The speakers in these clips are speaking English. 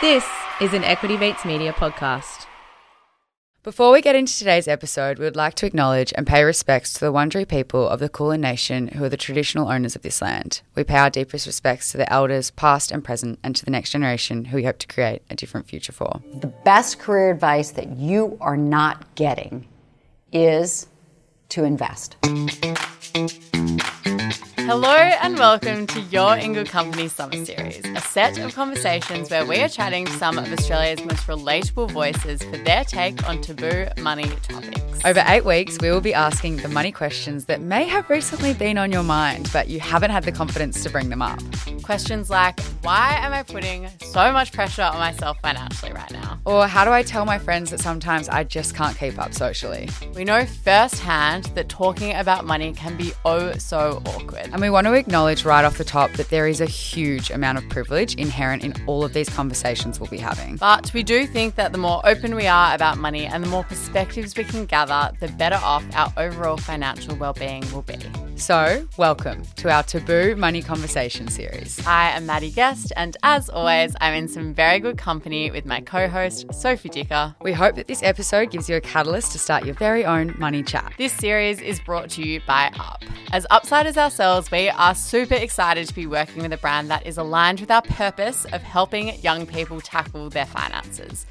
This is an Equity Mates Media podcast. Before we get into today's episode, we would like to acknowledge and pay respects to the Wurundjeri people of the Kulin Nation who are the traditional owners of this land. We pay our deepest respects to the elders, past and present, and to the next generation who we hope to create a different future for. The best career advice that you are not getting is to invest. Hello and welcome to You're In Good Company Summer Series, a set of conversations where we are chatting to some of Australia's most relatable voices for their take on taboo money topics. Over eight weeks, we will be asking the money questions that may have recently been on your mind, but you haven't had the confidence to bring them up. Questions like, why am I putting so much pressure on myself financially right now? Or how do I tell my friends that sometimes I just can't keep up socially? We know firsthand that talking about money can be oh so awkward. And we want to acknowledge right off the top that there is a huge amount of privilege inherent in all of these conversations we'll be having. But we do think that the more open we are about money and the more perspectives we can gather, the better off our overall financial well-being will be. So, welcome to our Taboo Money Conversation series. I am Maddy Guest, and as always, I'm in some very good company with my co-host Sophie Dicker. We hope that this episode gives you a catalyst to start your very own money chat. This series is brought to you by Up. As upsiders ourselves, we are super excited to be working with a brand that is aligned with our purpose of helping young people tackle their finances.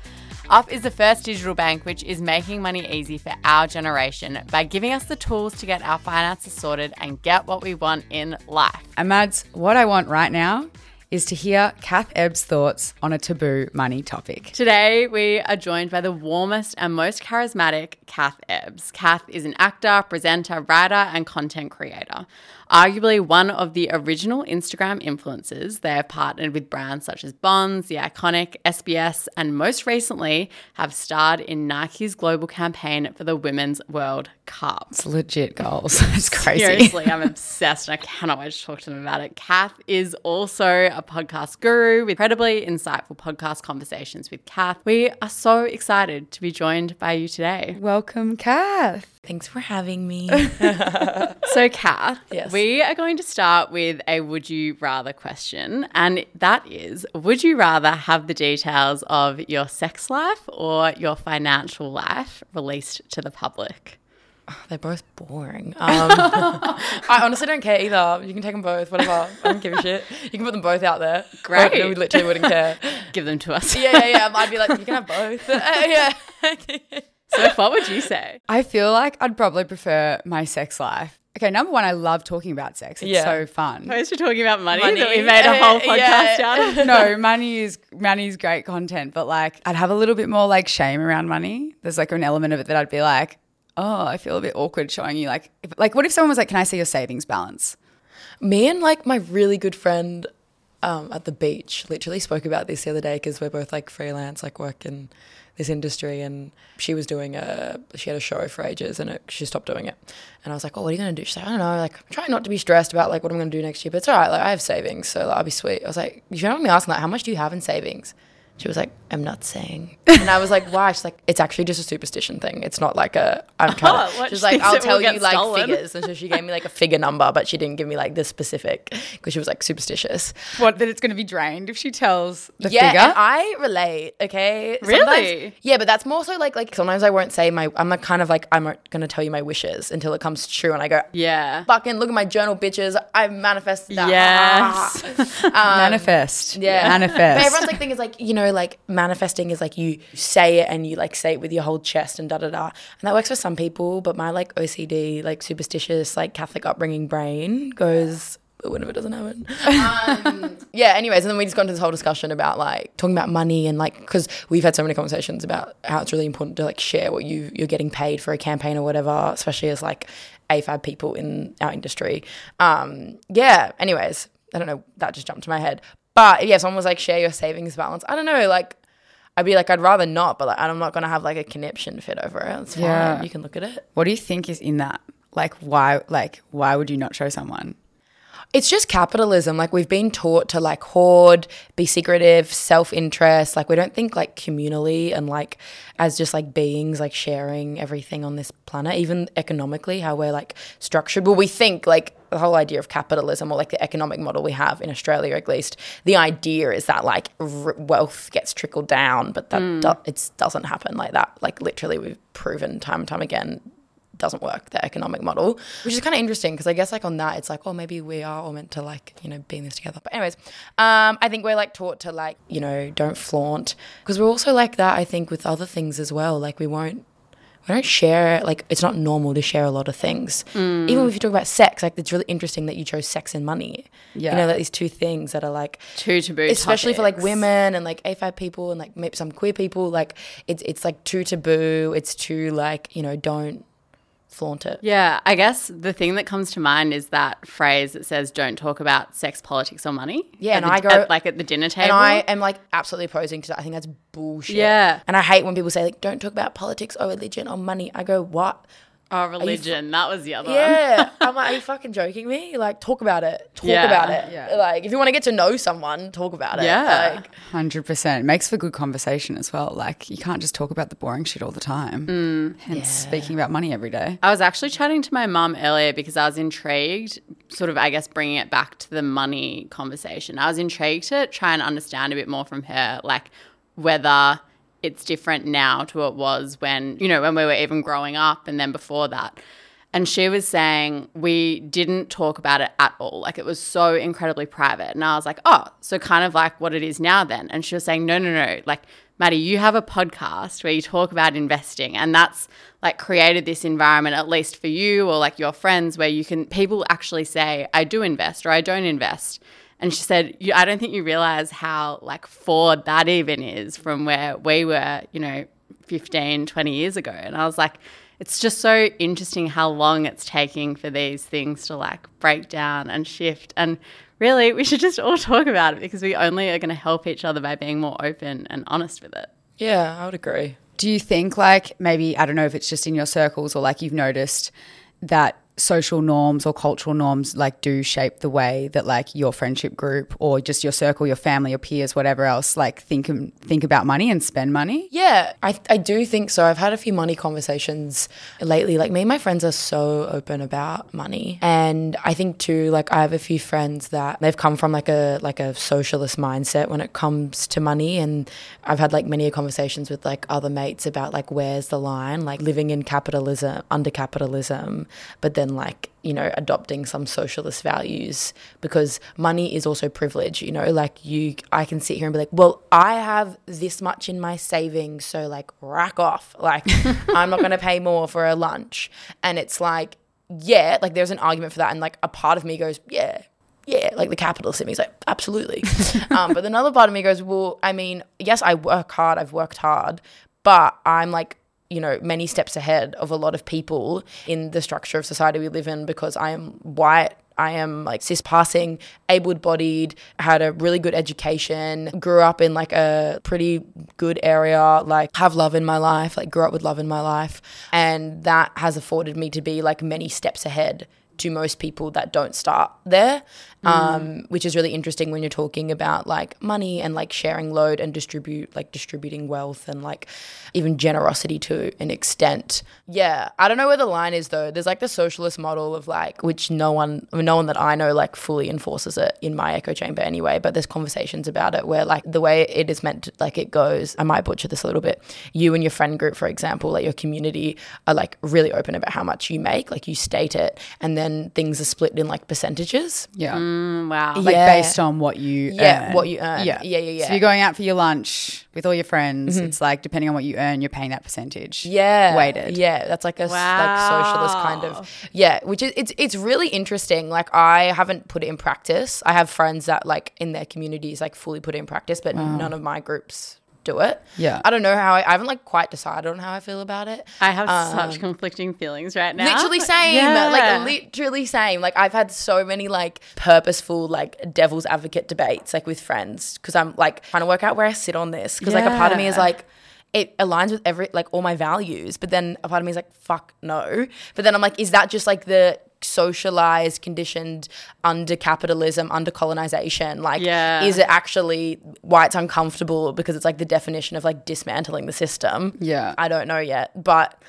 Up is the first digital bank which is making money easy for our generation by giving us the tools to get our finances sorted and get what we want in life. And Mads, what I want right now is to hear Kath Ebb's thoughts on a taboo money topic. Today, we are joined by the warmest and most charismatic Kath Ebbs. Kath is an actor, presenter, writer, and content creator. Arguably one of the original Instagram influencers, they have partnered with brands such as Bonds, The Iconic, SBS, and most recently have starred in Nike's global campaign for the Women's World Cup. It's legit goals. it's crazy. Seriously, I'm obsessed and I cannot wait to talk to them about it. Kath is also a podcast guru with incredibly insightful podcast conversations with Kath. We are so excited to be joined by you today. Welcome, Kath. Thanks for having me. So, Kath, Yes. we are going to start with a would you rather question. And that is Would you rather have the details of your sex life or your financial life released to the public? They're both boring. Um, I honestly don't care either. You can take them both, whatever. I don't give a shit. You can put them both out there. Great. We literally wouldn't care. Give them to us. Yeah, yeah, yeah. I'd be like, you can have both. Uh, yeah. So, what would you say? I feel like I'd probably prefer my sex life. Okay, number one, I love talking about sex. It's Yeah. so fun. Opposed to talking about money, Money. that we made a whole Uh, podcast yeah. out of. no, money is money's great content, but like I'd have a little bit more like shame around money. There's like an element of it that I'd be like, oh, I feel a bit awkward showing you like, if, like what if someone was like, can I see your savings balance? Me and like my really good friend um, at the beach literally spoke about this the other day because we're both like freelance, like work in this industry. And she was doing a, she had a show for ages and it, she stopped doing it. And I was like, oh, what are you going to do? She's like, I don't know. Like, I'm trying not to be stressed about like what I'm going to do next year, but it's all right. Like, I have savings. So like, I'll be sweet. I was like, you should me asking that, how much do you have in savings? She was like, I'm not saying. And I was like, why? She's like, it's actually just a superstition thing. It's not like a, I'm trying Oh, to, she's like, I'll tell you like stolen? figures. And so she gave me like a figure number, but she didn't give me like the specific because she was like superstitious. What that it's going to be drained if she tells the yeah, figure? and I relate. Okay, Really? Sometimes- yeah, but that's more so like like sometimes I won't say my. I'm like kind of like I'm not gonna tell you my wishes until it comes true, and I go. Yeah. Fucking look at my journal, bitches! I manifest that. Yes. Um, manifest. Yeah. Manifest. But everyone's like thing is like, you know, like manifesting is like you say it and you like say it with your whole chest and da da da. And that works for some people, but my like OCD, like superstitious, like Catholic upbringing brain goes but whenever it doesn't happen. Um, yeah, anyways, and then we just got into this whole discussion about like talking about money and like because we've had so many conversations about how it's really important to like share what you you're getting paid for a campaign or whatever, especially as like AFAB people in our industry. Um, yeah, anyways, I don't know, that just jumped to my head. But yeah, if someone was like, share your savings balance, I don't know, like, I'd be like, I'd rather not, but like, I'm not gonna have like a conniption fit over it. It's fine. Yeah. You can look at it. what do you think is in that? Like why like why would you not show someone? It's just capitalism. Like we've been taught to like hoard, be secretive, self-interest. Like we don't think like communally and like as just like beings like sharing everything on this planet, even economically, how we're like structured. Well, we think like the whole idea of capitalism or like the economic model we have in Australia, at least, the idea is that like r- wealth gets trickled down, but that Mm. do- it doesn't happen like that. Like literally, we've proven time and time again doesn't work the economic model which is kind of interesting because i guess like on that it's like oh maybe we are all meant to like you know be in this together but anyways um i think we're like taught to like you know don't flaunt because we're also like that i think with other things as well like we won't we don't share like it's not normal to share a lot of things. Mm. Even if you talk about sex like it's really interesting that you chose sex and money. Yeah. you know like these two things that are like Two taboo especially for like women and like AFAB people and like maybe some queer people like it's it's like too taboo. It's too like you know don't flaunt it Yeah, I guess the thing that comes to mind is that phrase that says "Don't talk about sex, politics, or money." Yeah, and the- I go- at, like at the dinner table. and I am like absolutely opposing to that. I think that's bullshit. Yeah. And I hate when people say like, "Don't talk about politics or religion or money." I go, "What? Oh, religion. that was the other one. Yeah." I'm like, "Are you fucking joking me? Like, talk about it. Talk Yeah. about it. Yeah. Like, if you want to get to know someone, talk about it. Yeah. Like, Hundred percent makes for good conversation as well. Like you can't just talk about the boring shit all the time. Mm. Hence speaking about money every day. I was actually chatting to my mum earlier because I was intrigued, sort of, I guess, bringing it back to the money conversation. I was intrigued to try and understand a bit more from her, like whether it's different now to what it was when, you know, when we were even growing up and then before that. And she was saying we didn't talk about it at all. Like it was so incredibly private. And I was like, oh, so kind of like what it is now then. And she was saying, no, no, no. Like, Maddy, you have a podcast where you talk about investing. And that's like created this environment, at least for you or like your friends, where you can, people actually say, I do invest or I don't invest. And she said, I don't think you realize how like forward that even is from where we were, you know, 15, 20 years ago. And I was like, it's just so interesting how long it's taking for these things to like break down and shift. And really, we should just all talk about it because we only are going to help each other by being more open and honest with it. yeah, I would agree. Do you think like maybe I don't know if it's just in your circles or like you've noticed that social norms or cultural norms like do shape the way that like your friendship group or just your circle, your family, your peers, whatever else, like think think about money and spend money? Yeah, I, I do think so. I've had a few money conversations lately. Like me and my friends are so open about money, and I think too. Like I have a few friends that they've come from like a like a socialist mindset when it comes to money, and I've had like many conversations with like other mates about like where's the line, like living in capitalism under capitalism, but then like you know adopting some socialist values because money is also privilege you know? Like you i can sit here and be like well i have this much in my savings so like rack off. Like i'm not going to pay more for a lunch. And it's like yeah like there's an argument for that and like a part of me goes yeah yeah, like the capitalist in me is like, absolutely. um, but another part of me goes, well, I mean, yes, I work hard, I've worked hard, but I'm like, you know, many steps ahead of a lot of people in the structure of society we live in because I am white. I am like cis passing, able bodied, had a really good education, grew up in like a pretty good area, like have love in my life, like grew up with love in my life. And that has afforded me to be like many steps ahead to most people that don't start there, um, which is really interesting when you're talking about like money and like sharing load and distribute like distributing wealth and like even generosity to an extent. Yeah, I don't know where the line is though. There's like the socialist model of like which no one, no one that I know like fully enforces it in my echo chamber anyway. But there's conversations about it where like the way it is meant, to, like it goes. I might butcher this a little bit. You and your friend group, for example, like your community, are like really open about how much you make. Like you state it, and then things are split in like percentages. Yeah. Mm, Mm, wow. Like Yeah. based on what you Yeah, earn. what you earn. Yeah. Yeah, yeah, yeah. So you're going out for your lunch with all your friends. Mm-hmm. It's like depending on what you earn, you're paying that percentage. yeah Weighted. yeah that's like a s- like socialist kind of yeah which is it's it's really interesting like i haven't put it in practice i have friends that like in their communities like fully put it in practice but none of my groups do it Yeah. i don't know how I, I haven't like quite decided on how i feel about it I have such um, conflicting feelings right now. Literally same. Yeah. Like literally same. Like I've had so many like purposeful like devil's advocate debates like with friends because I'm like trying to work out where I sit on this because like a part of me is like it aligns with every like all my values, but then a part of me is like fuck no. But then I'm like, is that just like the socialized, conditioned under capitalism, under colonization? Like, Yeah. is it actually why it's uncomfortable because it's like the definition of like dismantling the system? Yeah. I don't know yet, but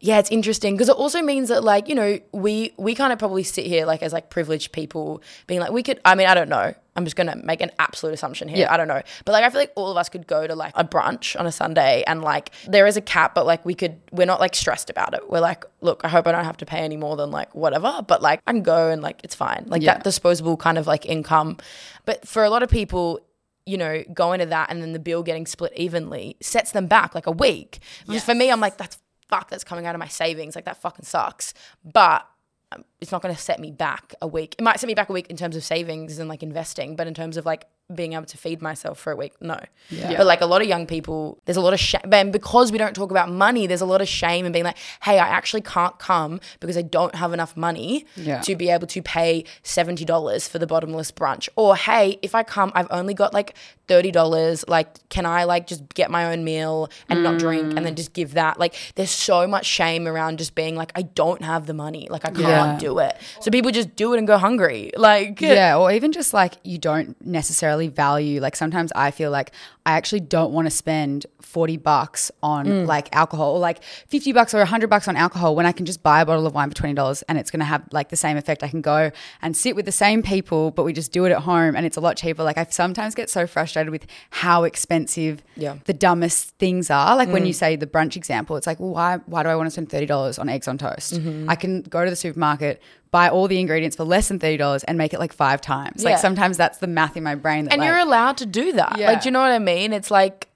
yeah, it's interesting because it also means that like you know we we kind of probably sit here like as like privileged people being like we could. I mean, I don't know. I'm just gonna make an absolute assumption here. Yeah. I don't know, but like I feel like all of us could go to like a brunch on a Sunday and like there is a cap, but like we could. We're not like stressed about it. We're like, look, I hope I don't have to pay any more than like whatever, but like I can go and like it's fine. Like Yeah. that disposable kind of like income. But for a lot of people, you know, going to that and then the bill getting split evenly sets them back like a week. Because for me, I'm like, that's fuck, that's coming out of my savings. Like that fucking sucks. But um, it's not going to set me back a week. It might set me back a week in terms of savings and like investing, but in terms of like being able to feed myself for a week, no. But like a lot of young people, there's a lot of shame. And because we don't talk about money, there's a lot of shame in being like, hey, I actually can't come because I don't have enough money Yeah. to be able to pay $70 for the bottomless brunch. Or hey, if I come, I've only got like $30. Like, can I like just get my own meal and not drink and then just give that? Like, there's so much shame around just being like, I don't have the money. Like, I can't Yeah. do it. So people just do it and go hungry. Like, Yeah, or even just like you don't necessarily value. Like sometimes I feel like I actually don't want to spend 40 bucks on Mm. like alcohol or like 50 bucks or 100 bucks on alcohol when I can just buy a bottle of wine for $20 and it's going to have like the same effect. I can go and sit with the same people, but we just do it at home and it's a lot cheaper. Like I sometimes get so frustrated with how expensive Yeah. the dumbest things are. Like when you say the brunch example, it's like, well, why, why do I want to spend $30 on eggs on toast? I can go to the supermarket, buy all the ingredients for less than $30 and make it like five times. Yeah. Like sometimes that's the math in my brain. That and like, you're allowed to do that. Yeah. Like, do you know what I mean? It's like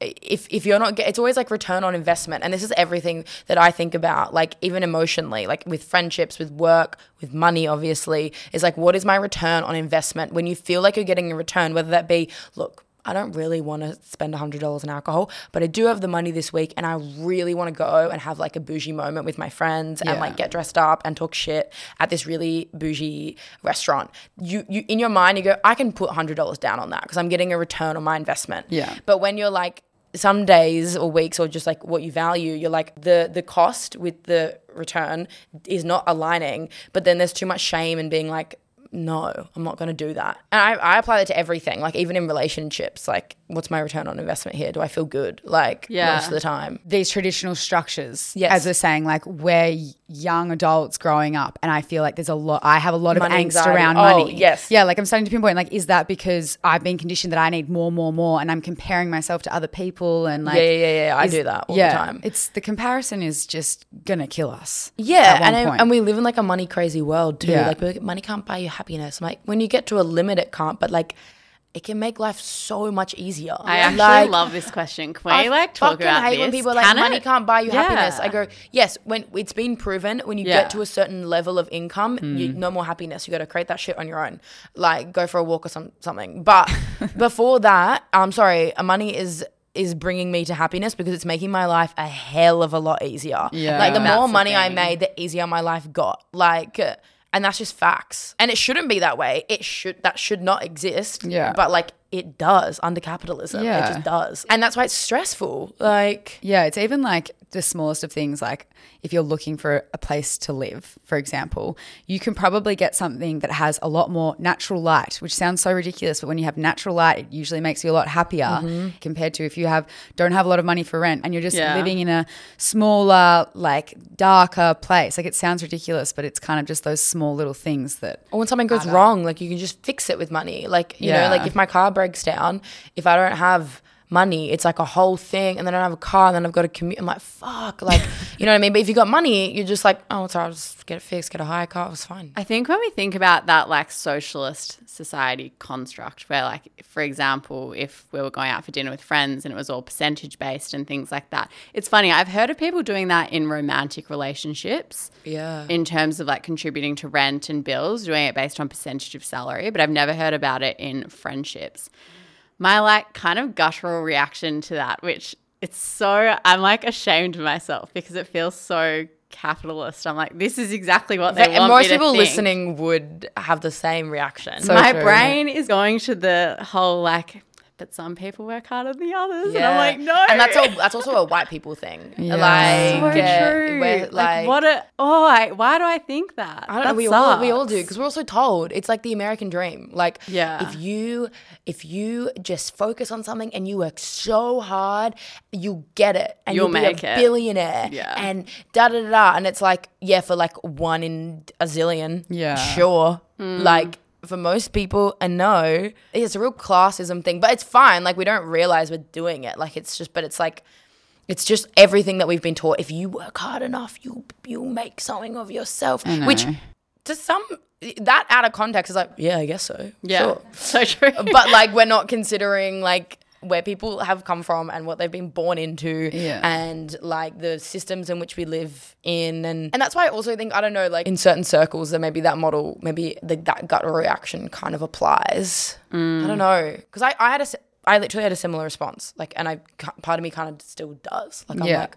if if you're not, get, it's always like return on investment, and this is everything that I think about. Like even emotionally, like with friendships, with work, with money, obviously, is like what is my return on investment? When you feel like you're getting a return, whether that be look. I don't really want to spend $100 on alcohol, but I do have the money this week and I really want to go and have like a bougie moment with my friends and like get dressed up and talk shit at this really bougie restaurant. You, you in your mind, you go, I can put hundred dollars down on that because I'm getting a return on my investment. Yeah. But when you're like some days or weeks or just like what you value, you're like the the cost with the return is not aligning. But then there's too much shame and being like. No, I'm not going to do that. And I, I apply that to everything, like even in relationships. Like, what's my return on investment here? Do I feel good? Like, Yeah. most of the time. these traditional structures, Yes. as we're saying, like we're young adults growing up, and I feel like there's a lot. I have a lot of Money angst anxiety. around Oh, money. yes. yeah. Like I'm starting to pinpoint, like, is that because I've been conditioned that I need more, more, more, and I'm comparing myself to other people, and like, Yeah, yeah, yeah, yeah. I is- do that all yeah, the time. It's the comparison is just gonna kill us. Yeah, and point. and we live in like a money crazy world too. Yeah. Like money can't buy you happiness. Like when you get to a limit, it can't. But like, it can make life so much easier. I actually Like, love this question. Can we I like talk fucking about hate this? when people are like Can money it? can't buy you happiness. I go, yes, when it's been proven when you Yeah. get to a certain level of income, Hmm. you no more happiness. You got to create that shit on your own. Like go for a walk or some something. But before that, I'm sorry, money is is bringing me to happiness because it's making my life a hell of a lot easier. Yeah. Like the more the money I made, the easier my life got. Like and that's just facts. And it shouldn't be that way. It should that should not exist. Yeah. But like it does under capitalism. yeah. It just does. And that's why it's stressful. Like Yeah, it's even like the smallest of things. Like if you're looking for a place to live, for example, you can probably get something that has a lot more natural light, which sounds so ridiculous. But when you have natural light, it usually makes you a lot happier mm-hmm. compared to if you have don't have a lot of money for rent and you're just Yeah. living in a smaller, like darker place. Like it sounds ridiculous, but it's kind of just those small little things that or when something goes wrong, like you can just fix it with money. Like, you know, like if my car breaks down, if I don't have money, it's like a whole thing. And then I don't have a car and then I've got to commute. I'm like, fuck. Like, you know what I mean? But if you got money, you're just like, oh, it's all right. I'll just get it fixed, get a hire car. It's fine. I think when we think about that like socialist society construct, where like, for example, if we were going out for dinner with friends and it was all percentage based and things like that, it's funny. I've heard of people doing that in romantic relationships. Yeah. In terms of like contributing to rent and bills, doing it based on percentage of salary, but I've never heard about it in friendships. My like kind of guttural reaction to that, which it's so I'm like ashamed of myself because it feels so capitalist. I'm like, this is exactly what they and want most people think. listening would have the same reaction. So my true. brain is going to the whole like but some people work harder than the others. And I'm like, no. And that's all. That's also a white people thing. Yeah. Like, so true. where, like, like, what a oh, I, why do I think that? I don't that know. We all we all do because we're also told it's like the American dream. Like, Yeah. if you if you just focus on something and you work so hard, you'll get it and You'll you'll, be make a it. billionaire. Yeah. And da da da da. And it's like, yeah, for like one in a zillion. Yeah. Sure. Hmm. Like. For most people, a no, it's a real classism thing, but it's fine. Like we don't realize we're doing it. Like it's just, but it's like, it's just everything that we've been taught. If you work hard enough, you you'll make something of yourself. Which, to some, that out of context is like, yeah, I guess so. Yeah, Sure. so true. But like, we're not considering like where people have come from and what they've been born into, Yeah. and like the systems in which we live in, and and that's why I also think I don't know, like in certain circles, that maybe that model, maybe the, that gut reaction kind of applies. I don't know because I I had a I literally had a similar response, like, and I part of me kind of still does, like I'm Yeah. like.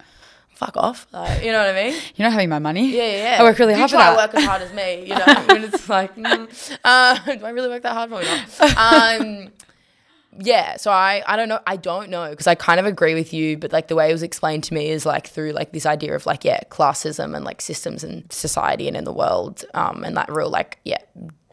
Fuck off, like, you know what I mean? You're not having my money. Yeah, yeah, yeah. I work really you hard for try that. to work as hard as me, you know. and it's like, mm, uh, do I really work that hard? Probably not. Um, yeah, so I, I don't know, I don't know because I kind of agree with you, but like the way it was explained to me is like through like this idea of like yeah, classism and like systems and society and in the world, um, and that real like yeah,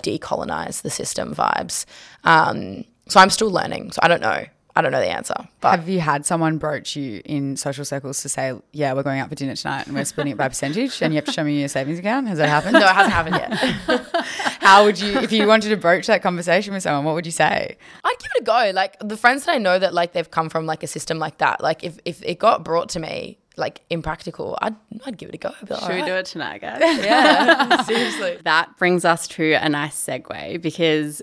decolonize the system vibes. Um, so I'm still learning, so I don't know. I don't know the answer, but Have you had someone broach you in social circles to say, "Yeah, we're going out for dinner tonight and we're splitting it by percentage, and you have to show me your savings account"? Has that happened? no, it hasn't happened yet. How would you, if you wanted to broach that conversation with someone, what would you say? I'd give it a go. Like the friends that I know that like they've come from like a system like that. Like if if it got brought to me like impractical, I'd I'd give it a go. I'd be like, Should we do it tonight, guys? Yeah, seriously. that brings us to a nice segue because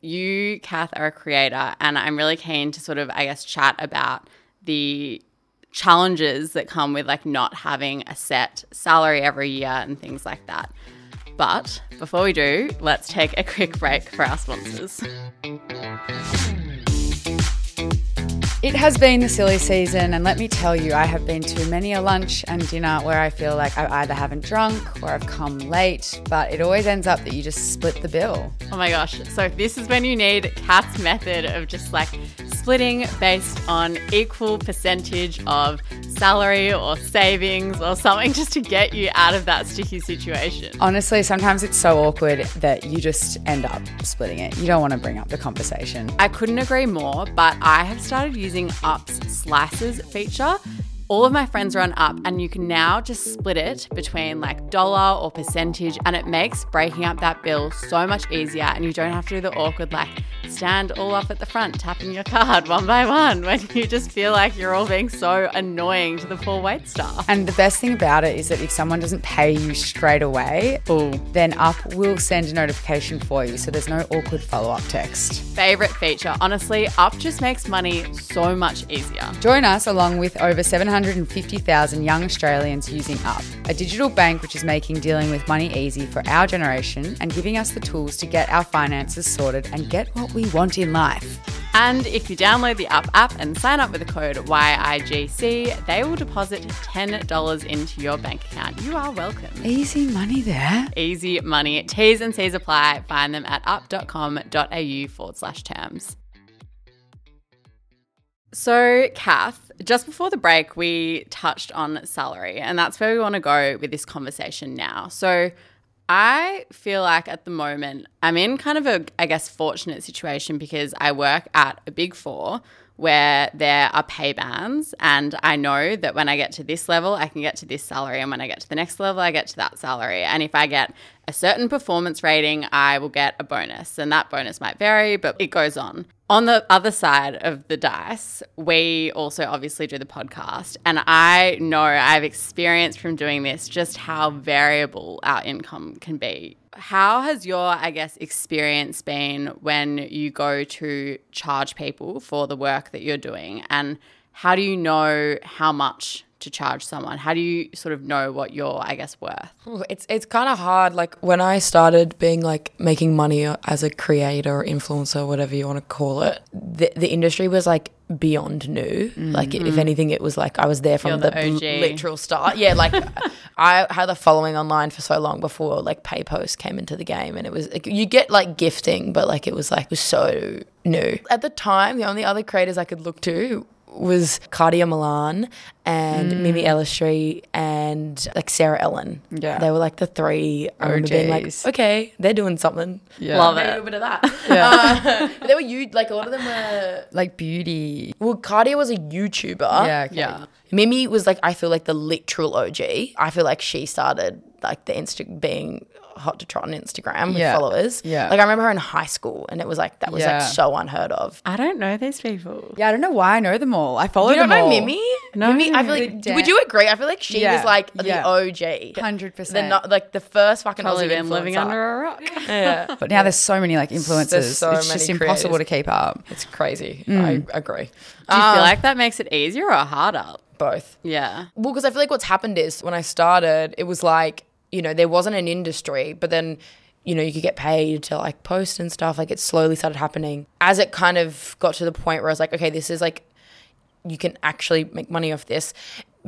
you, Kath, are a creator, and I'm really keen to sort of, I guess, chat about the challenges that come with like not having a set salary every year and things like that. But before we do, let's take a quick break for our sponsors. It has been the silly season, and let me tell you, I have been to many a lunch and dinner where I feel like I either haven't drunk or I've come late, but it always ends up that you just split the bill. Oh my gosh. So this is when you need Kath's method of just like splitting based on equal percentage of salary or savings or something just to get you out of that sticky situation. Honestly, sometimes it's so awkward that you just end up splitting it. You don't want to bring up the conversation. I couldn't agree more, but I have started using Up's slices feature. All of my friends on Up, and you can now just split it between like dollar or percentage, and it makes breaking up that bill so much easier. And you don't have to do the awkward like stand all up at the front tapping your card one by one when you just feel like you're all being so annoying to the poor wait staff. And the best thing about it is that if someone doesn't pay you straight away, then Up will send a notification for you. So there's no awkward follow up text. Favorite feature, honestly, Up just makes money so much easier. Join us along with over 750,000 young Australians using Up, a digital bank which is making dealing with money easy for our generation and giving us the tools to get our finances sorted and get what we want in life. And if you download the Up app and sign up with the code YIGC, they will deposit $10 into your bank account. You are welcome. Easy money there. Easy money. T's and C's apply. Find them at up.com.au forward slash terms. So, Kath, just before the break, we touched on salary, and that's where we want to go with this conversation now. So, I feel like at the moment I'm in kind of a, I guess, fortunate situation because I work at a big four where there are pay bands, and I know that when I get to this level, I can get to this salary, and when I get to the next level, I get to that salary. And if I get a certain performance rating, I will get a bonus, and that bonus might vary, but it goes on. On the other side of the dice, we also obviously do the podcast. And I know I've experienced from doing this just how variable our income can be. How has your, I guess, experience been when you go to charge people for the work that you're doing? And how do you know how much to charge someone? How do you sort of know what you're, I guess, worth? It's it's kind of hard. Like when I started being like making money as a creator, influencer, whatever you want to call it, the the industry was like beyond new. Like if mm-hmm. anything, it was like I was there from the the, literal start. Yeah, like I had a following online for so long before like pay post came into the game, and it was like, you get like gifting, but like it was like it was so new At the time, the only other creators I could look to was Cardia Milan and Mimi Elashiry and like Sarah Ellen. Yeah. They were like the three. I remember being like, okay, they're doing something. Yeah. Love Maybe it. a bit of that. Uh, but they were you like a lot of them were. Like beauty. Well, Cardia was a YouTuber. Yeah. Okay. Yeah. Mimi was like I feel like the literal OG. I feel like she started like the Insta being hot to trot on Instagram with Yeah. followers. Yeah. Like I remember her in high school and it was like that was Yeah. like so unheard of. I don't know these people. Yeah, I don't know why I know them all. I follow them. You don't them know all. Mimi? No. Mimi, I feel like The would you agree? I feel like she Yeah. was like Yeah. the OG. 100%. Not like the first fucking Probably Aussie been living under a rock. Yeah. But now there's so many like influencers. so it's many just impossible to keep up. It's crazy. Mm. I agree. Do you Um, feel like that makes it easier or harder? both? Yeah. Well, because I feel like what's happened is when I started, it was like, you know, there wasn't an industry, but then, you know, you could get paid to like post and stuff. Like it slowly started happening. As it kind of got to the point where I was like, okay, this is like, you can actually make money off this.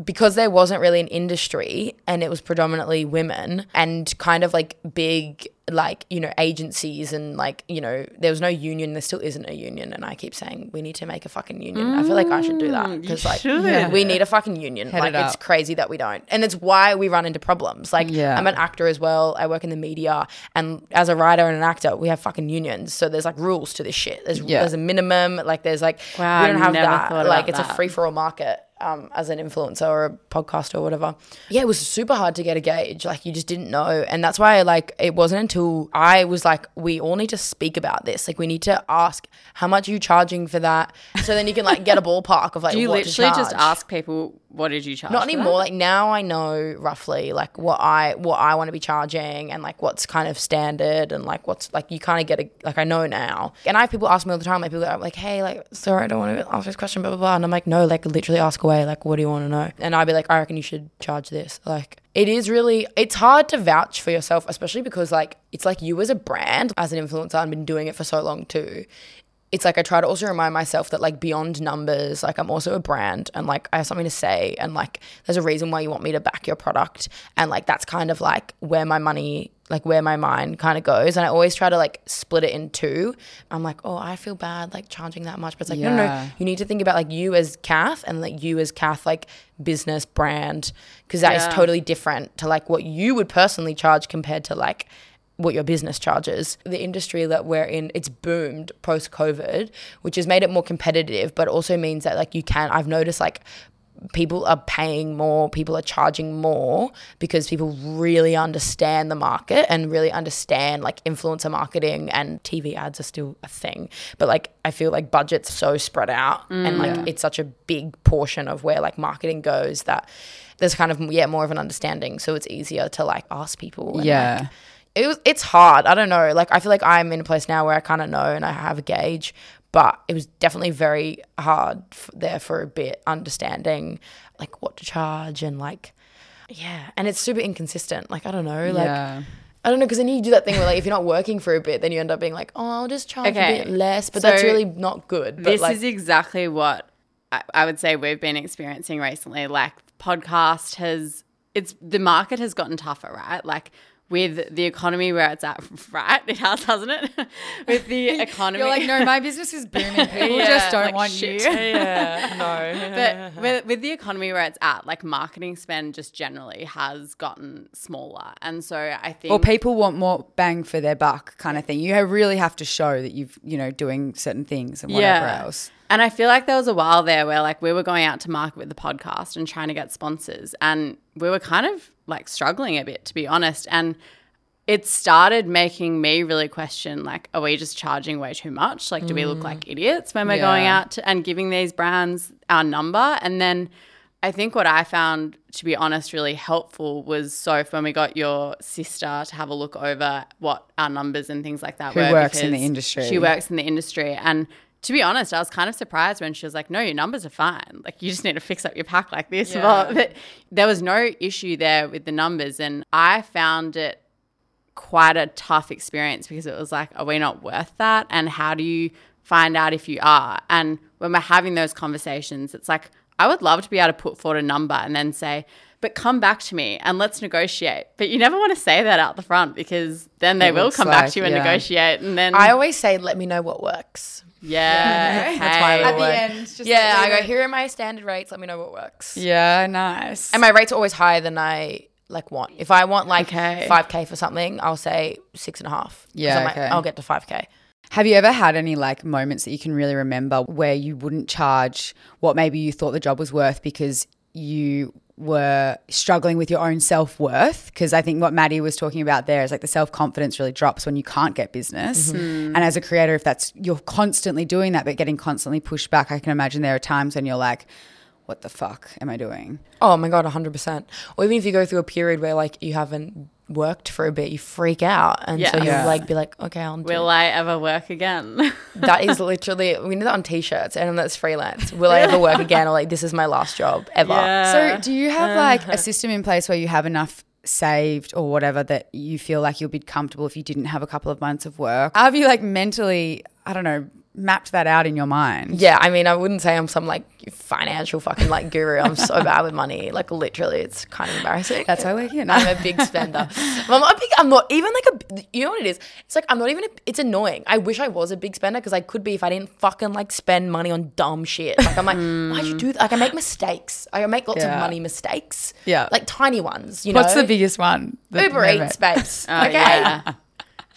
Because there wasn't really an industry and it was predominantly women and kind of like big, like, you know, agencies and like, you know, there was no union. There still isn't a union. And I keep saying, we need to make a fucking union. I feel like I should do that mm, because, like, should. we need a fucking union. Head like, it it's crazy that we don't. And it's why we run into problems. Like, Yeah. I'm an actor as well. I work in the media. And as a writer and an actor, we have fucking unions. So there's like rules to this shit. There's, Yeah. there's a minimum. Like, there's like, Wow, we don't have that. Like, about it's a free for all market. Um, as an influencer or a podcaster or whatever. Yeah, it was super hard to get a gauge. Like you just didn't know. And that's why like it wasn't until I was like, we all need to speak about this. Like we need to ask how much are you charging for that? So then you can like get a ballpark of like Do you literally just ask people, what did you charge? Not anymore. Like now, I know roughly like what I what I want to be charging and like what's kind of standard and like what's like you kind of get a like I know now. And I have people ask me all the time. Like people are like, "Hey, like sorry, I don't want to ask this question." Blah blah blah. And I'm like, "No, like literally ask away. Like, what do you want to know?" And I'd be like, "I reckon you should charge this." Like it is really it's hard to vouch for yourself, especially because like it's like you as a brand, as an influencer, I've been doing it for so long too it's like I try to also remind myself that like beyond numbers, like I'm also a brand and like I have something to say and like there's a reason why you want me to back your product. And like that's kind of like where my money like where my mind kind of goes. And I always try to like split it in two. I'm like, oh, I feel bad like charging that much, but it's like no, no, no, you need to think about like you as Kath and like you as Kath like business brand. Because that is Yeah. totally different to like what you would personally charge compared to like what your business charges. The industry that we're in, it's boomed post COVID, which has made it more competitive, but also means that like you can, I've noticed like people are paying more, people are charging more because people really understand the market and really understand like influencer marketing and TV ads are still a thing. But like I feel like budget's so spread out and mm, like it's such a big portion of where like marketing goes that there's kind of yeah more of an understanding so it's easier to like ask people and, like, Yeah. It was it's hard. I don't know. Like I feel like I'm in a place now where I kind of know and I have a gauge, but it was definitely very hard f- there for a bit understanding like what to charge and like yeah, and it's super inconsistent. Like I don't know, like yeah. I don't know because then you do that thing where like if you're not working for a bit, then you end up being like, oh, I'll just charge Okay. a bit less, but So that's really not good. But this like, is exactly what I, I would say we've been experiencing recently. Like podcast has, it's the market has gotten tougher, right? Like with the economy where it's at, right? It has, hasn't it? with the economy, You're like, no, my business is booming. People Yeah, just don't like want shit. you. yeah, no. but with, with the economy where it's at, like marketing spend just generally has gotten smaller, and so I think well people want more bang for their buck kind of thing. You really have to show that you've, you know, doing certain things and whatever else. And I feel like there was a while there where like we were going out to market with the podcast and trying to get sponsors and we were kind of like struggling a bit to be honest and it started making me really question like are we just charging way too much like do we look like mm. idiots when we're going out to, and giving these brands our number and then I think what I found, to be honest, really helpful was so when we got your sister to have a look over what our numbers and things like that Who were. works in the industry. She works in the industry. And to be honest, I was kind of surprised when she was like, no, your numbers are fine. Like, you just need to fix up your pack like this. But, but there was no issue there with the numbers. And I found it quite a tough experience because it was like, are we not worth that? And how do you find out if you are? And when we're having those conversations, it's like, I would love to be able to put forward a number and then say, but come back to me and let's negotiate. But you never want to say that out the front because then they It will come back to you and yeah. negotiate. And then I always say, let me know what works. Yeah. That's my okay. little way. end, just yeah, I go, leave here are my standard rates. Let me know what works. Yeah, nice. And my rates are always higher than I like want. If I want like Okay. 5K for something, I'll say six and a half. 'Cause Yeah, I'm like, okay. I'll get to 5K. Have you ever had any like moments that you can really remember where you wouldn't charge what maybe you thought the job was worth because you were struggling with your own self worth? Because I think what Maddie was talking about there is like the self confidence really drops when you can't get business. Mm-hmm. Mm. And as a creator, if that's you're constantly doing that but getting constantly pushed back, I can imagine there are times when you're like, what the fuck am I doing? Oh my god, hundred percent. Or even if you go through a period where like you haven't worked for a bit, you freak out, and so you Yeah. like be like, okay, I'll do. Will I ever work again? that is literally we need that on t-shirts, and that's freelance. Will I ever work again? Or like this is my last job ever. Yeah. So, do you have uh-huh. like a system in place where you have enough saved or whatever that you feel like you'll be comfortable if you didn't have a couple of months of work? Have you like mentally, I don't know, mapped that out in your mind? Yeah, I mean, I wouldn't say I'm some like financial fucking like guru. I'm so bad with money. Like literally, it's kind of embarrassing. That's why we're here. I'm a big spender. I'm not big. I'm not even like a. You know what it is? It's like I'm not even. A, it's annoying. I wish I was a big spender because I could be if I didn't fucking like spend money on dumb shit. Like I'm like, hmm. why'd you do that? Like I make mistakes. I make lots Yeah. of money mistakes. Yeah. like tiny ones. You know. What's the biggest one? that Uber Eats, babes. Oh, okay, yeah.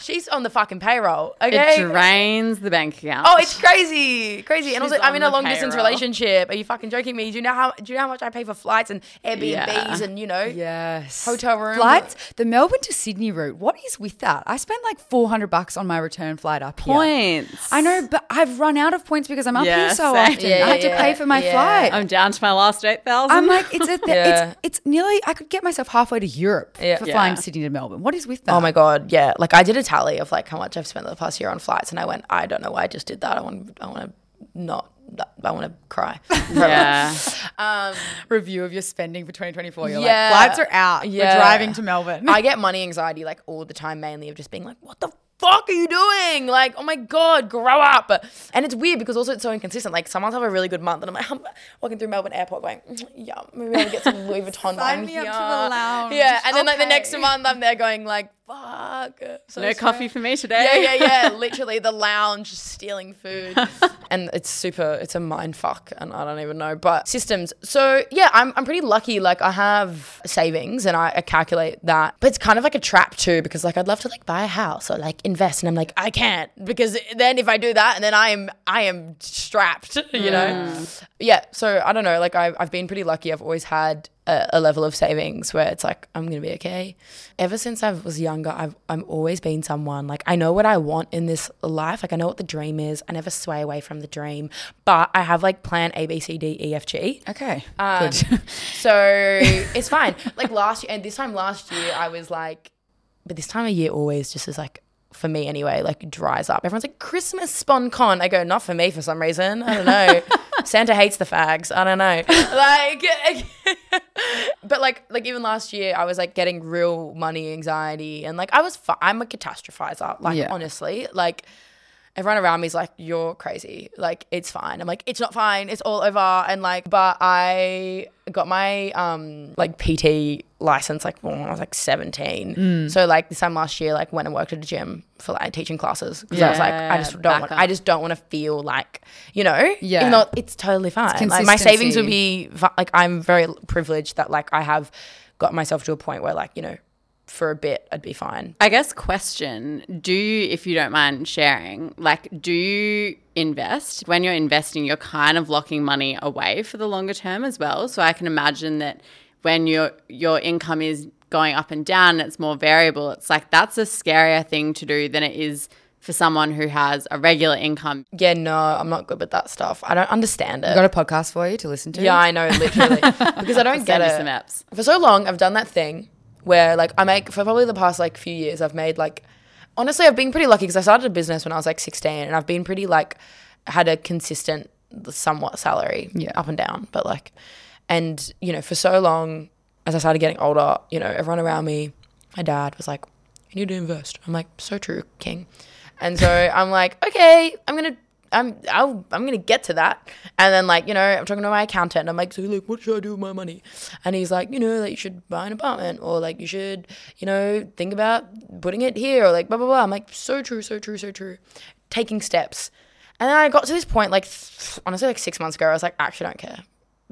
She's on the fucking payroll. Okay, It drains the bank account. Oh, it's crazy, crazy. And She's also, I'm on in a the long distance relationship. Are you fucking joking me? Do you know how? Do you know how much I pay for flights and Airbnbs Yeah. and you know? Yes. Hotel rooms, Flights. The Melbourne to Sydney route. What is with that? I spent like 400 bucks on my return flight up here. points. I know, but I've run out of points because I'm up Yeah, here so same. often. Yeah, I had to yeah, pay for my yeah. flight. I'm down to my last eight thousand. I'm like, it's a th- Yeah. it's it's nearly. I could get myself halfway to Europe Yeah. for Yeah. flying Sydney to Melbourne. What is with that? Oh my god, yeah. Like I did a tally of like how much I've spent the past year on flights, and I went, I don't know why I just did that. I want, I want to not. I want to cry. yeah. Review of your spending for 2024. You're Yeah. like, flights are out. Yeah. We're driving to Melbourne. I get money anxiety like all the time, mainly of just being like, what the fuck are you doing? Like, oh my God, grow up. And it's weird because also it's so inconsistent. Like, some months have a really good month, and I'm like, I'm walking through Melbourne Airport going, "Mm, yeah, maybe I'll get some Louis Vuitton. Sign on me up to here." the lounge. Yeah. And then, like, the next month, I'm there going, like, fuck. So No coffee for me today. Yeah, yeah, yeah. Literally the lounge stealing food. and it's super it's a mind fuck and I don't even know. But systems. So yeah, I'm I'm pretty lucky. Like I have savings and I, I calculate that. But it's kind of like a trap too, because like I'd love to like buy a house or like invest and I'm like, I can't because then if I do that and then I am I am strapped, you know? Mm. Yeah. So I don't know. Like I've I've been pretty lucky. I've always had a, a level of savings where it's like I'm gonna be okay. Ever since I was younger, I've I'm always been someone like I know what I want in this life. Like I know what the dream is. I never sway away from the dream, but I have like plan A B C D E F G. okay. Um, Good. so it's fine. Like last year, and this time last year, I was like, but this time of year always just is like, for me anyway, like dries up. Everyone's like, Christmas spawn con. I go, not for me for some reason. I don't know. Santa hates the fags. I don't know. Like, but like, like even last year, I was like getting real money anxiety, and like I was, I'm a catastrophizer. Like Yeah. honestly, like everyone around me is like, you're crazy. Like, it's fine. I'm like, it's not fine. It's all over. And like, but I got my um like PT license like when I was like 17. So like this time last year, like went and worked at a gym for like teaching classes because I was like, I just don't want, back I just don't want to feel like, you know, Yeah. even though it's totally fine. like my savings would be like, I'm very privileged that like I have got myself to a point where like, you know, for a bit I'd be fine. I guess question, do you if you don't mind sharing, like do you invest? When you're investing, you're kind of locking money away for the longer term as well. So I can imagine that when your your income is going up and down it's more variable, it's like that's a scarier thing to do than it is for someone who has a regular income. Yeah, no, I'm not good with that stuff. I don't understand it. Got a podcast for you to listen to. Yeah, I know, literally. because I don't get Send you it. some apps. For so long, I've done that thing where, like, I make, for probably the past, like, few years, I've made, like, honestly, I've been pretty lucky because I started a business when I was, like, 16 and I've been pretty, like, had a consistent, somewhat salary Yeah. up and down. But, like, and, you know, for so long, as I started getting older, you know, everyone around me, my dad was like, you need to invest. I'm like, so true, king. And so I'm like, okay, I'm gonna, I'm, I'll, I'm gonna get to that. And then like, you know, I'm talking to my accountant. I'm like, so like, what should I do with my money? And he's like, you know, like you should buy an apartment, or like you should, you know, think about putting it here, or like blah blah blah. I'm like, so true, so true, so true. Taking steps. And then I got to this point, like honestly, like six months ago, I was like, I actually don't care.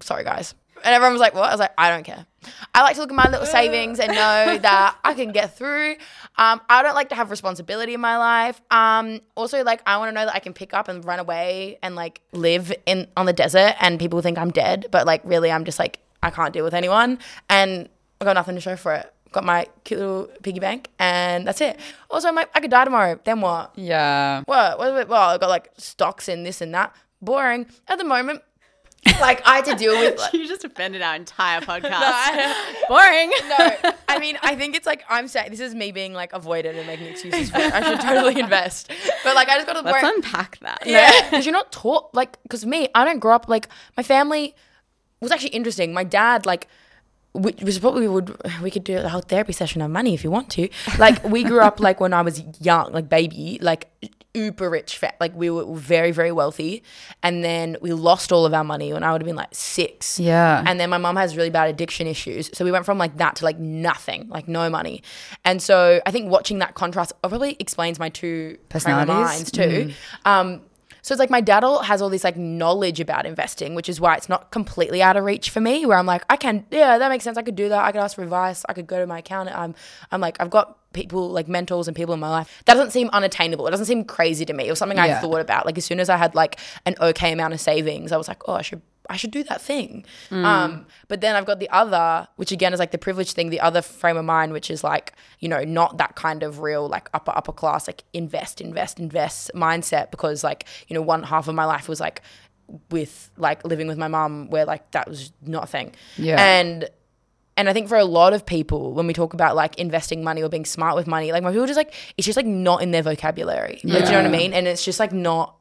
Sorry, guys. And everyone was like, what? I was like, I don't care. I like to look at my little savings and know that I can get through. Um, I don't like to have responsibility in my life. Um, also, like, I want to know that I can pick up and run away and like live in on the desert and people think I'm dead, but like really, I'm just like I can't deal with anyone and I got nothing to show for it. Got my cute little piggy bank and that's it. Also, I'm like, I could die tomorrow. Then what? Yeah. What? what, well, I've got like stocks in this and that. Boring at the moment. like I had to deal with. Like, You just offended our entire podcast. I- Boring. no, I mean, I think it's like I'm saying this is me being like avoided and making excuses for it. I should totally invest, but like I just got to the Let's point. unpack that. Yeah, because you're not taught like because me, I don't grow up like my family was actually interesting. My dad like. Which was probably would we could do a whole therapy session on money if you want to. Like we grew up like when I was young, like baby, like uber rich, fa- like we were very very wealthy, and then we lost all of our money when I would have been like six. Yeah. and then my mom has really bad addiction issues, so we went from like that to like nothing, like no money, and so I think watching that contrast probably explains my two Personalities? minds too. Um, so it's like my dad all has all this like knowledge about investing, which is why it's not completely out of reach for me. Where I'm like, I can, yeah, that makes sense. I could do that. I could ask for advice. I could go to my accountant. I'm, I'm like, I've got people like mentors and people in my life. That doesn't seem unattainable. It doesn't seem crazy to me. It was something I thought about. Like as soon as I had like an okay amount of savings, I was like, oh, I should. I should do that thing. Um, but then I've got the other, which again is like the privilege thing, the other frame of mind, which is like, you know, not that kind of real, like upper, upper class, like invest, invest, invest mindset. Because like, you know, one half of my life was like with like living with my mum where like that was not a thing. Yeah. And and I think for a lot of people, when we talk about like investing money or being smart with money, like my people just like it's just like not in their vocabulary. Like, do you know what I mean? And it's just like not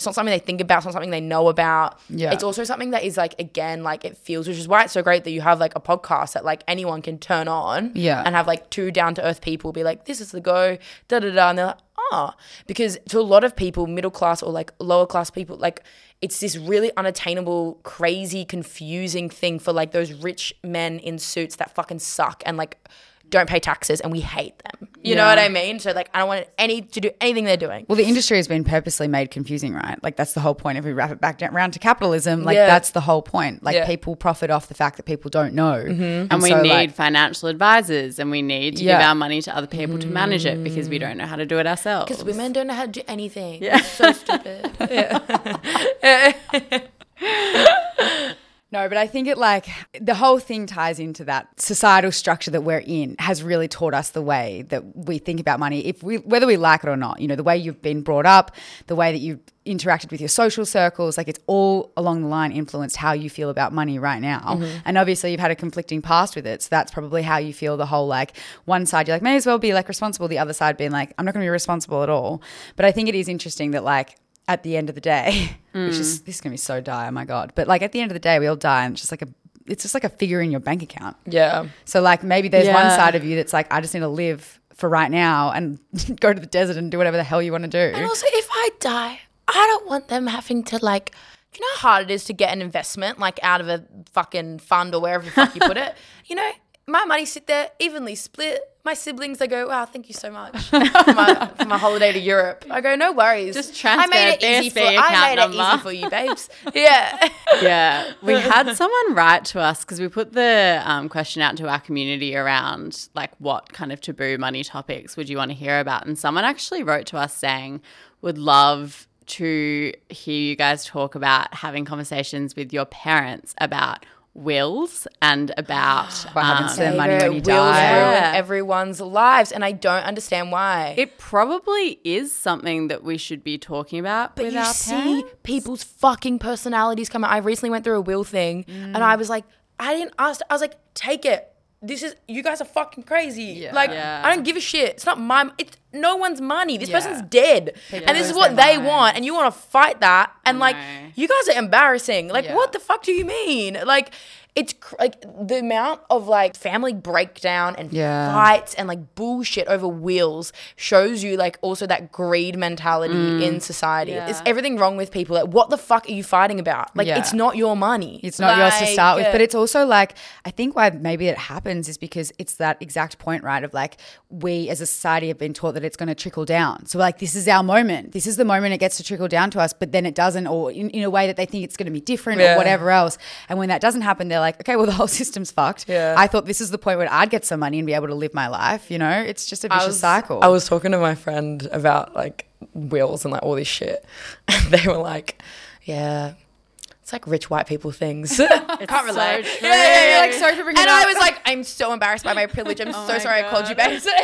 it's not something they think about, it's not something they know about. Yeah. It's also something that is like again, like it feels, which is why it's so great that you have like a podcast that like anyone can turn on Yeah. and have like two down to earth people be like, This is the go, da da da and they're like, ah. Because to a lot of people, middle class or like lower class people, like it's this really unattainable, crazy, confusing thing for like those rich men in suits that fucking suck and like don't pay taxes and we hate them. You know what I mean? So like I don't want any to do anything they're doing. Well, the industry has been purposely made confusing, right? Like that's the whole point. If we wrap it back down, around to capitalism, like Yeah. that's the whole point. Like Yeah. people profit off the fact that people don't know, mm-hmm. And we so, need like, financial advisors and we need to give our money to other people to manage it because we don't know how to do it ourselves. Because women don't know how to do anything. Yeah. It's so stupid. No, but I think it like the whole thing ties into that societal structure that we're in has really taught us the way that we think about money. If we whether we like it or not, you know, the way you've been brought up, the way that you've interacted with your social circles, like it's all along the line influenced how you feel about money right now. Mm-hmm. And obviously you've had a conflicting past with it. So that's probably how you feel the whole like one side you're like, may as well be like responsible, the other side being like, I'm not gonna be responsible at all. But I think it is interesting that like at the end of the day, which is hmm. this is gonna be so dire, oh my god. But like at the end of the day, we all die, and it's just like a it's just like a figure in your bank account. yeah. So like maybe there's one side of you that's like, I just need to live for right now and go to the desert and do whatever the hell you want to do. And also, if I die, I don't want them having to like. Do you know how hard it is to get an investment like out of a fucking fund or wherever the fuck you put it? You know, my money sit there evenly split. My siblings, they go, "Wow, thank you so much for my, for my holiday to Europe." I go, "No worries, Just I made it transfer easy for I made it easy for you, babes." Yeah, yeah, we had someone write to us because we put the um, question out to our community around like what kind of taboo money topics would you want to hear about, and someone actually wrote to us saying would love to hear you guys talk about having conversations with your parents about wills and about What happens to um, their money when you Wills die. ruin Yeah. everyone's lives, and I don't understand why. It probably is something that we should be talking about But with you our see people's fucking personalities come out. I recently went through a will thing and Mm. I was like, I didn't ask. I was like, take it. This is you guys are fucking crazy. Like Yeah. I don't give a shit. It's not my. It's no one's money. This Yeah. person's dead, and this is what they want, and you want to fight that. And like, you guys are embarrassing. Like, Yeah. what the fuck do you mean? Like. It's cr- like the amount of like family breakdown and Yeah. fights and like bullshit over wills shows you like also that greed mentality Mm. in society. Is everything wrong with people? Like, what the fuck are you fighting about? Like, Yeah. it's not your money. It's not yours to start with, but it's also like I think why maybe it happens is because it's that exact point, right? Of like we as a society have been taught that that it's going to trickle down. So like this is our moment. This is the moment it gets to trickle down to us, but then it doesn't, or in, in a way that they think it's going to be different Yeah. or whatever else. And when that doesn't happen, they're like, okay, well the whole system's fucked. Yeah. I thought this is the point where I'd get some money and be able to live my life. You know, it's just a vicious I was, cycle. I was talking to my friend about like wills and like all this shit. And they were like, yeah, it's like rich white people things. I can't relate. true. Yeah, yeah, yeah, Like, sorry for bringing and I was like, I'm so embarrassed by my privilege. I'm oh so my sorry I called you babes. like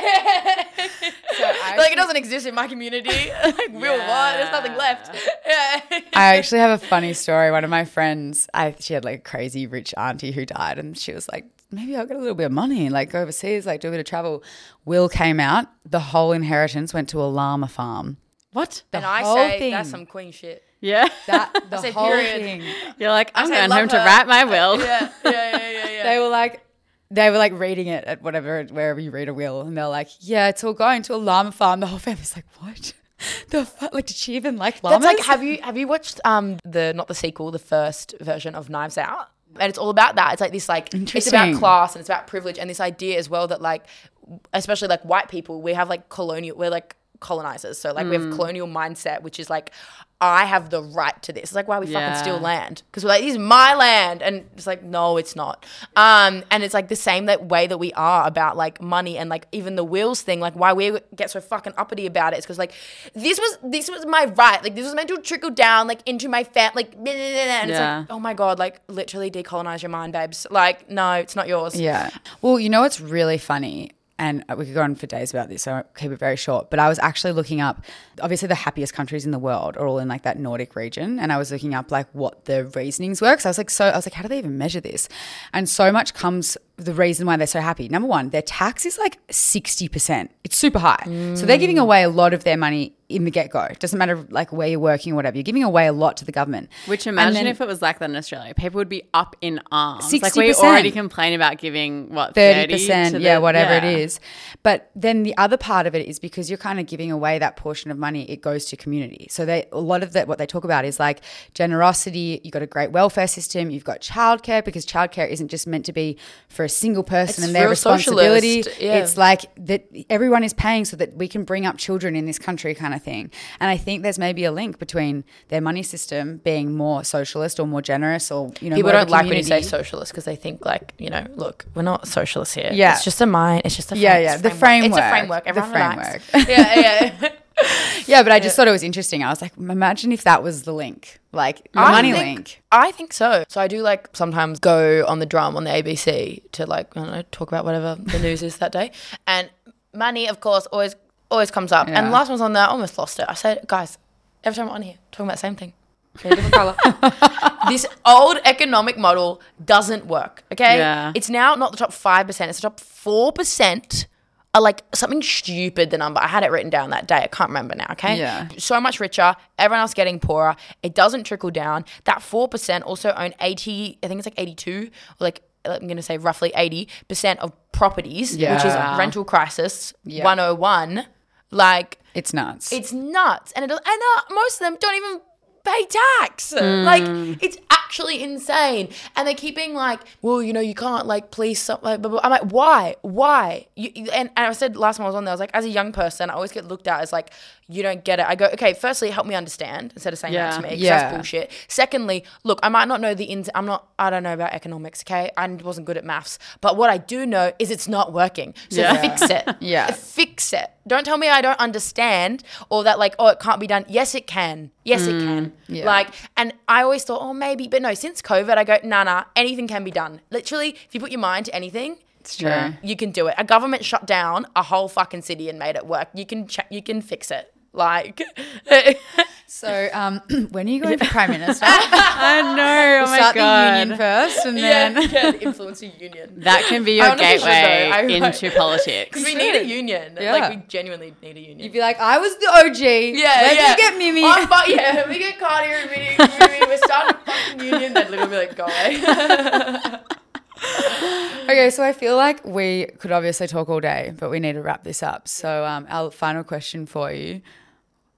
it doesn't exist in my community. like will what? There's nothing left. Yeah. I actually have a funny story. One of my friends, I she had like a crazy rich auntie who died, and she was like, maybe I'll get a little bit of money, like go overseas, like do a bit of travel. Will came out, the whole inheritance went to a llama farm. What? The and I say thing. that's some queen shit. Yeah. that the whole period. thing. You're like, I'm going home to write my will. Yeah, yeah, yeah, yeah, yeah. They were like. They were like reading it at whatever, wherever you read a will, and they're like, "Yeah, it's all going to a llama farm." The whole family's like, "What? The fuck? Like, did she even like llamas?" That's like have you have you watched um the not the sequel, the first version of Knives Out? And it's all about that. It's like this like it's about class and it's about privilege and this idea as well that like especially like white people, we have like colonial we're like colonizers. So like we have colonial mindset, which is like I have the right to this. It's like why we fucking steal land because we're like this is my land, and it's like no, it's not. Um, and it's like the same that way that we are about like money and like even the wheels thing. Like why we get so fucking uppity about it is because like this was this was my right. Like this was meant to trickle down like into my fat like blah, blah, blah, blah. and Yeah. it's like oh my god, like literally decolonize your mind, babes. Like no, it's not yours. Yeah. Well, you know what's really funny? And uh, we could go on for days about this, so I'll keep it very short. But I was actually looking up, obviously, the happiest countries in the world are all in like that Nordic region. And I was looking up like what the reasonings were. Because I was like, so, I was like, how do they even measure this? And so much comes, the reason why they're so happy. Number one, their tax is like 60%. It's super high. So they're giving away a lot of their money in the get go. It Doesn't matter like where you're working or whatever. You're giving away a lot to the government. Which imagine then- if it was like that in Australia, people would be up in arms. Like we 60%. already complain about giving what thirty 30 percent, to yeah, the- whatever yeah. it is. But then the other part of it is because you're kind of giving away that portion of money, it goes to community. So they a lot of that what they talk about is like generosity. You've got a great welfare system. You've got childcare because childcare isn't just meant to be for a single person It's and their responsibility. yeah. It's like that everyone is paying so that we can bring up children in this country, kind of thing. And I think there's maybe a link between their money system being more socialist or more generous, or you know, People don't like when you say socialist because they think like you know, look, we're not socialists here. Yeah. it's just a mind. It's just a Yeah, yeah, the It's a framework, framework. the Everyone relax. framework. yeah, yeah. Yeah, but I just thought it was interesting. I was like, imagine if that was the link, like the I money think- link. I think so. So I do like sometimes go on the drum on the ABC to like I don't know talk about whatever the news is that day, and money of course always always comes up. Yeah. And last one was on there, I almost lost it. I said, guys, every time I'm on here talking about the same thing. this old economic model doesn't work. Okay, Yeah. it's now not the top five percent; it's the top four percent. Are like something stupid. The number I had it written down that day. I can't remember now. Okay, Yeah. so much richer, everyone else getting poorer. It doesn't trickle down. That 4% also own 80, I think it's like 82, or like I'm going to say roughly 80% of properties, which is rental crisis Yeah. 101. Like, It's nuts. it's nuts. And, it and uh, most of them don't even pay tax. Like, hmm. it's actually insane. And they keep being like, well, you know, you can't like police something. Like, blah, blah. I'm like, why? Why? You, you- and, and I said last time I was on there, I was like, as a young person, I always get looked at as like, you don't get it. I go, okay, firstly, help me understand instead of saying that Yeah. to me. 'cause Yeah. That's bullshit. Secondly, look, I might not know the ins. I'm not, I don't know about economics, okay? I wasn't good at maths. But what I do know is it's not working. So Yeah. fix it. Yeah. Fix it. Don't tell me I don't understand or that like, oh, it can't be done. Yes, it can. Yes, it can. Mm, yeah. Like, and I always thought, oh, maybe, but no, since COVID, I go, nah, nah, anything can be done. Literally, if you put your mind to anything, it's true. you can do it. A government shut down a whole fucking city and made it work. You can, ch- you can fix it. Like, So, um, when are you going for prime minister? I know. Oh my Start god. the union first, and yeah, then yeah, influence a union. That can be your should gateway though. Into politics. We need a union. Yeah. Like, we genuinely need a union. you'd be like, "I was the OG. Yeah, Let yeah. me get Mimi." Oh, but yeah, we get Cardi or Mimi, Mimi, we're starting a fucking union. Then literally be like, go away. Okay, so I feel like we could obviously talk all day, but we need to wrap this up. So, um, our final question for you: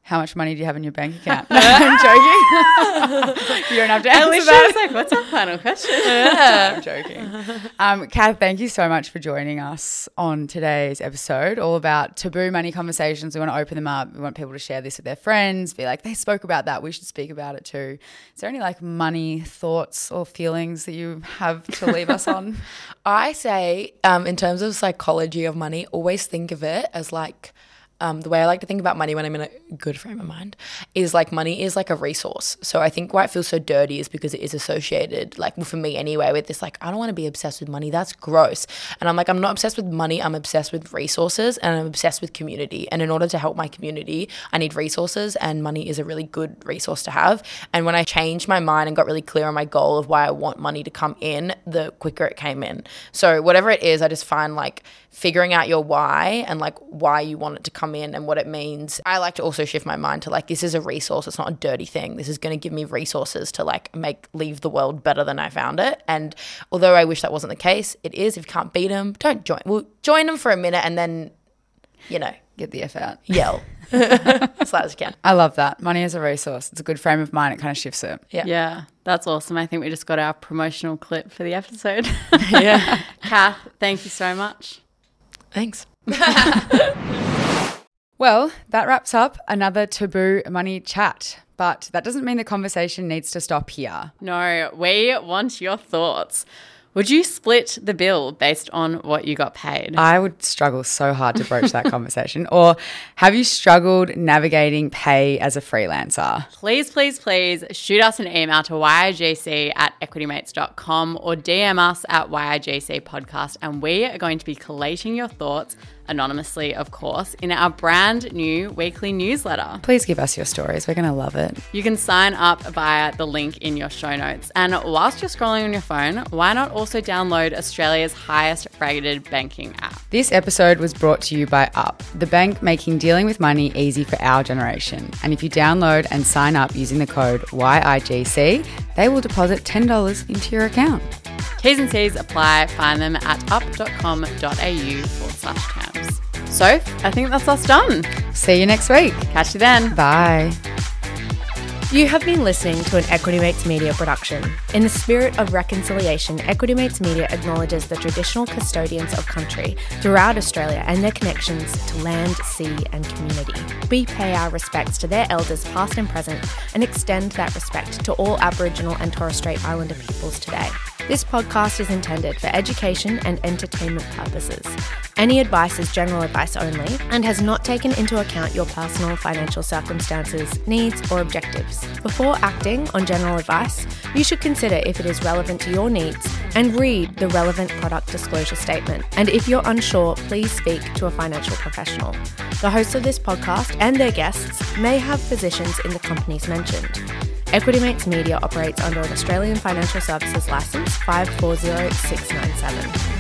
How much money do you have in your bank account? No, I'm joking. you don't have to answer Alicia that. was like, what's our final question? I'm joking. Um, Kath, thank you so much for joining us on today's episode, all about taboo money conversations. We want to open them up. We want people to share this with their friends, be like, they spoke about that. We should speak about it too. Is there any like money thoughts or feelings that you have to leave us on? I say, um, in terms of psychology of money, always think of it as like um, the way I like to think about money when I'm in a good frame of mind is like money is like a resource. So I think why it feels so dirty is because it is associated, like well, for me anyway, with this like I don't want to be obsessed with money. That's gross. And I'm like I'm not obsessed with money. I'm obsessed with resources and I'm obsessed with community. And in order to help my community, I need resources, and money is a really good resource to have. And when I changed my mind and got really clear on my goal of why I want money to come in, the quicker it came in. So whatever it is, I just find like figuring out your why and like why you want it to come in and what it means. I like to also shift my mind to like this is a resource. It's not a dirty thing. This is going to give me resources to like make leave the world better than I found it. And although I wish that wasn't the case, it is. If you can't beat them, don't join. Well, join them for a minute and then, you know, Get the F out. yell as loud as you can. I love that. Money is a resource. It's a good frame of mind. It kind of shifts it. Yeah. Yeah, that's awesome. I think we just got our promotional clip for the episode. Yeah. Kath, thank you so much. Thanks. Well, that wraps up another taboo money chat. But that doesn't mean the conversation needs to stop here. No, we want your thoughts. Would you split the bill based on what you got paid? I would struggle so hard to broach that conversation. Or have you struggled navigating pay as a freelancer? please, please, please shoot us an email to yigc at equitymates.com or DM us at yigc podcast. And we are going to be collating your thoughts anonymously, of course, in our brand new weekly newsletter. Please give us your stories. We're going to love it. You can sign up via the link in your show notes. And whilst you're scrolling on your phone, why not also download Australia's highest rated banking app? This episode was brought to you by Up, the bank making dealing with money easy for our generation. And if you download and sign up using the code YIGC, they will deposit $10 into your account. T's and C's apply. Find them at up.com.au forward slash terms. So I think that's us done. See you next week. Catch you then. Bye. You have been listening to an Equity Mates Media production. In the spirit of reconciliation, Equity Mates Media acknowledges the traditional custodians of country throughout Australia and their connections to land, sea, and community. We pay our respects to their elders, past and present, and extend that respect to all Aboriginal and Torres Strait Islander peoples today. This podcast is intended for education and entertainment purposes. Any advice is general advice only and has not taken into account your personal financial circumstances, needs, or objectives. Before acting on general advice, you should consider if it is relevant to your needs and read the relevant product disclosure statement. And if you're unsure, please speak to a financial professional. The hosts of this podcast and their guests may have positions in the companies mentioned. Equity Mates Media operates under an Australian Financial Services Licence 540697.